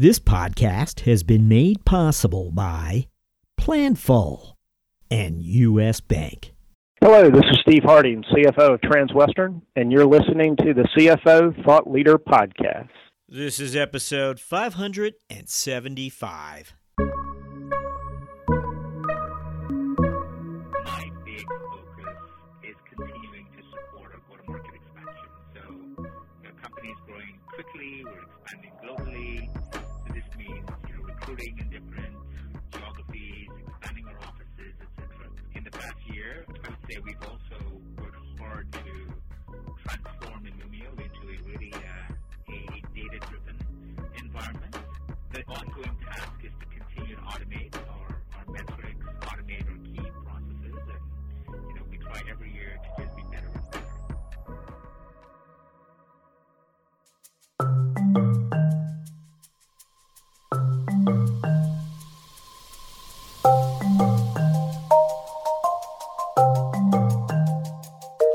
This podcast has been made possible by Planful and U.S. Bank. Hello, this is Steve Harding, CFO of Transwestern, and you're listening to the CFO Thought Leader Podcast. This is episode 575.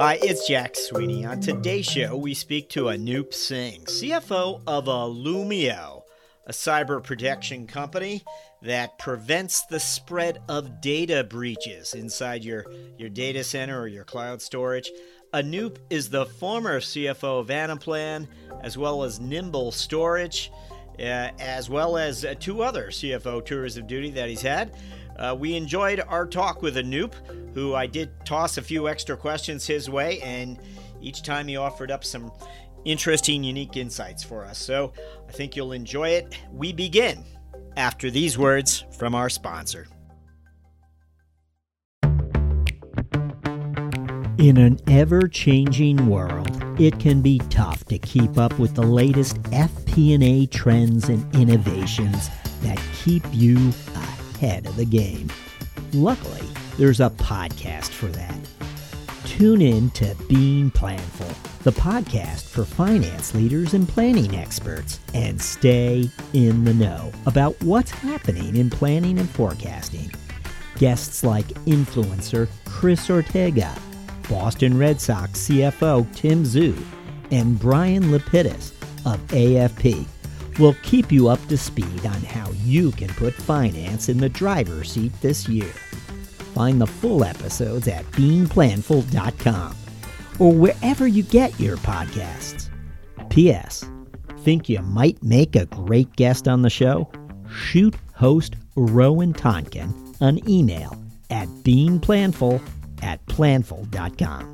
Hi, it's Jack Sweeney. On today's show, we speak to Anup Singh, CFO of Illumio, a cyber protection company that prevents the spread of data breaches inside your, your data center or your cloud storage. Anup is the former CFO of Anaplan, as well as Nimble Storage, uh, as well as uh, two other CFO tours of duty that he's had. Uh, we enjoyed our talk with Anup, who I did toss a few extra questions his way, and each time he offered up some interesting, unique insights for us. So I think you'll enjoy it. We begin after these words from our sponsor. In an ever changing world, it can be tough to keep up with the latest FP&A trends and innovations that keep you ahead of the game. Luckily, there's a podcast for that. Tune in to Being Planful, the podcast for finance leaders and planning experts, and stay in the know about what's happening in planning and forecasting. Guests like influencer Chris Ortega, Boston Red Sox CFO Tim Zue, and Bryan Lapidus of AFP will keep you up to speed on how you can put finance in the driver's seat this year. Find the full episodes at beingplanful.com or wherever you get your podcasts. P.S. Think you might make a great guest on the show? Shoot host Rowan Tonkin an email at beingplanful at planful.com.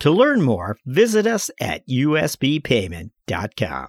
To learn more, visit us at usbpayment.com.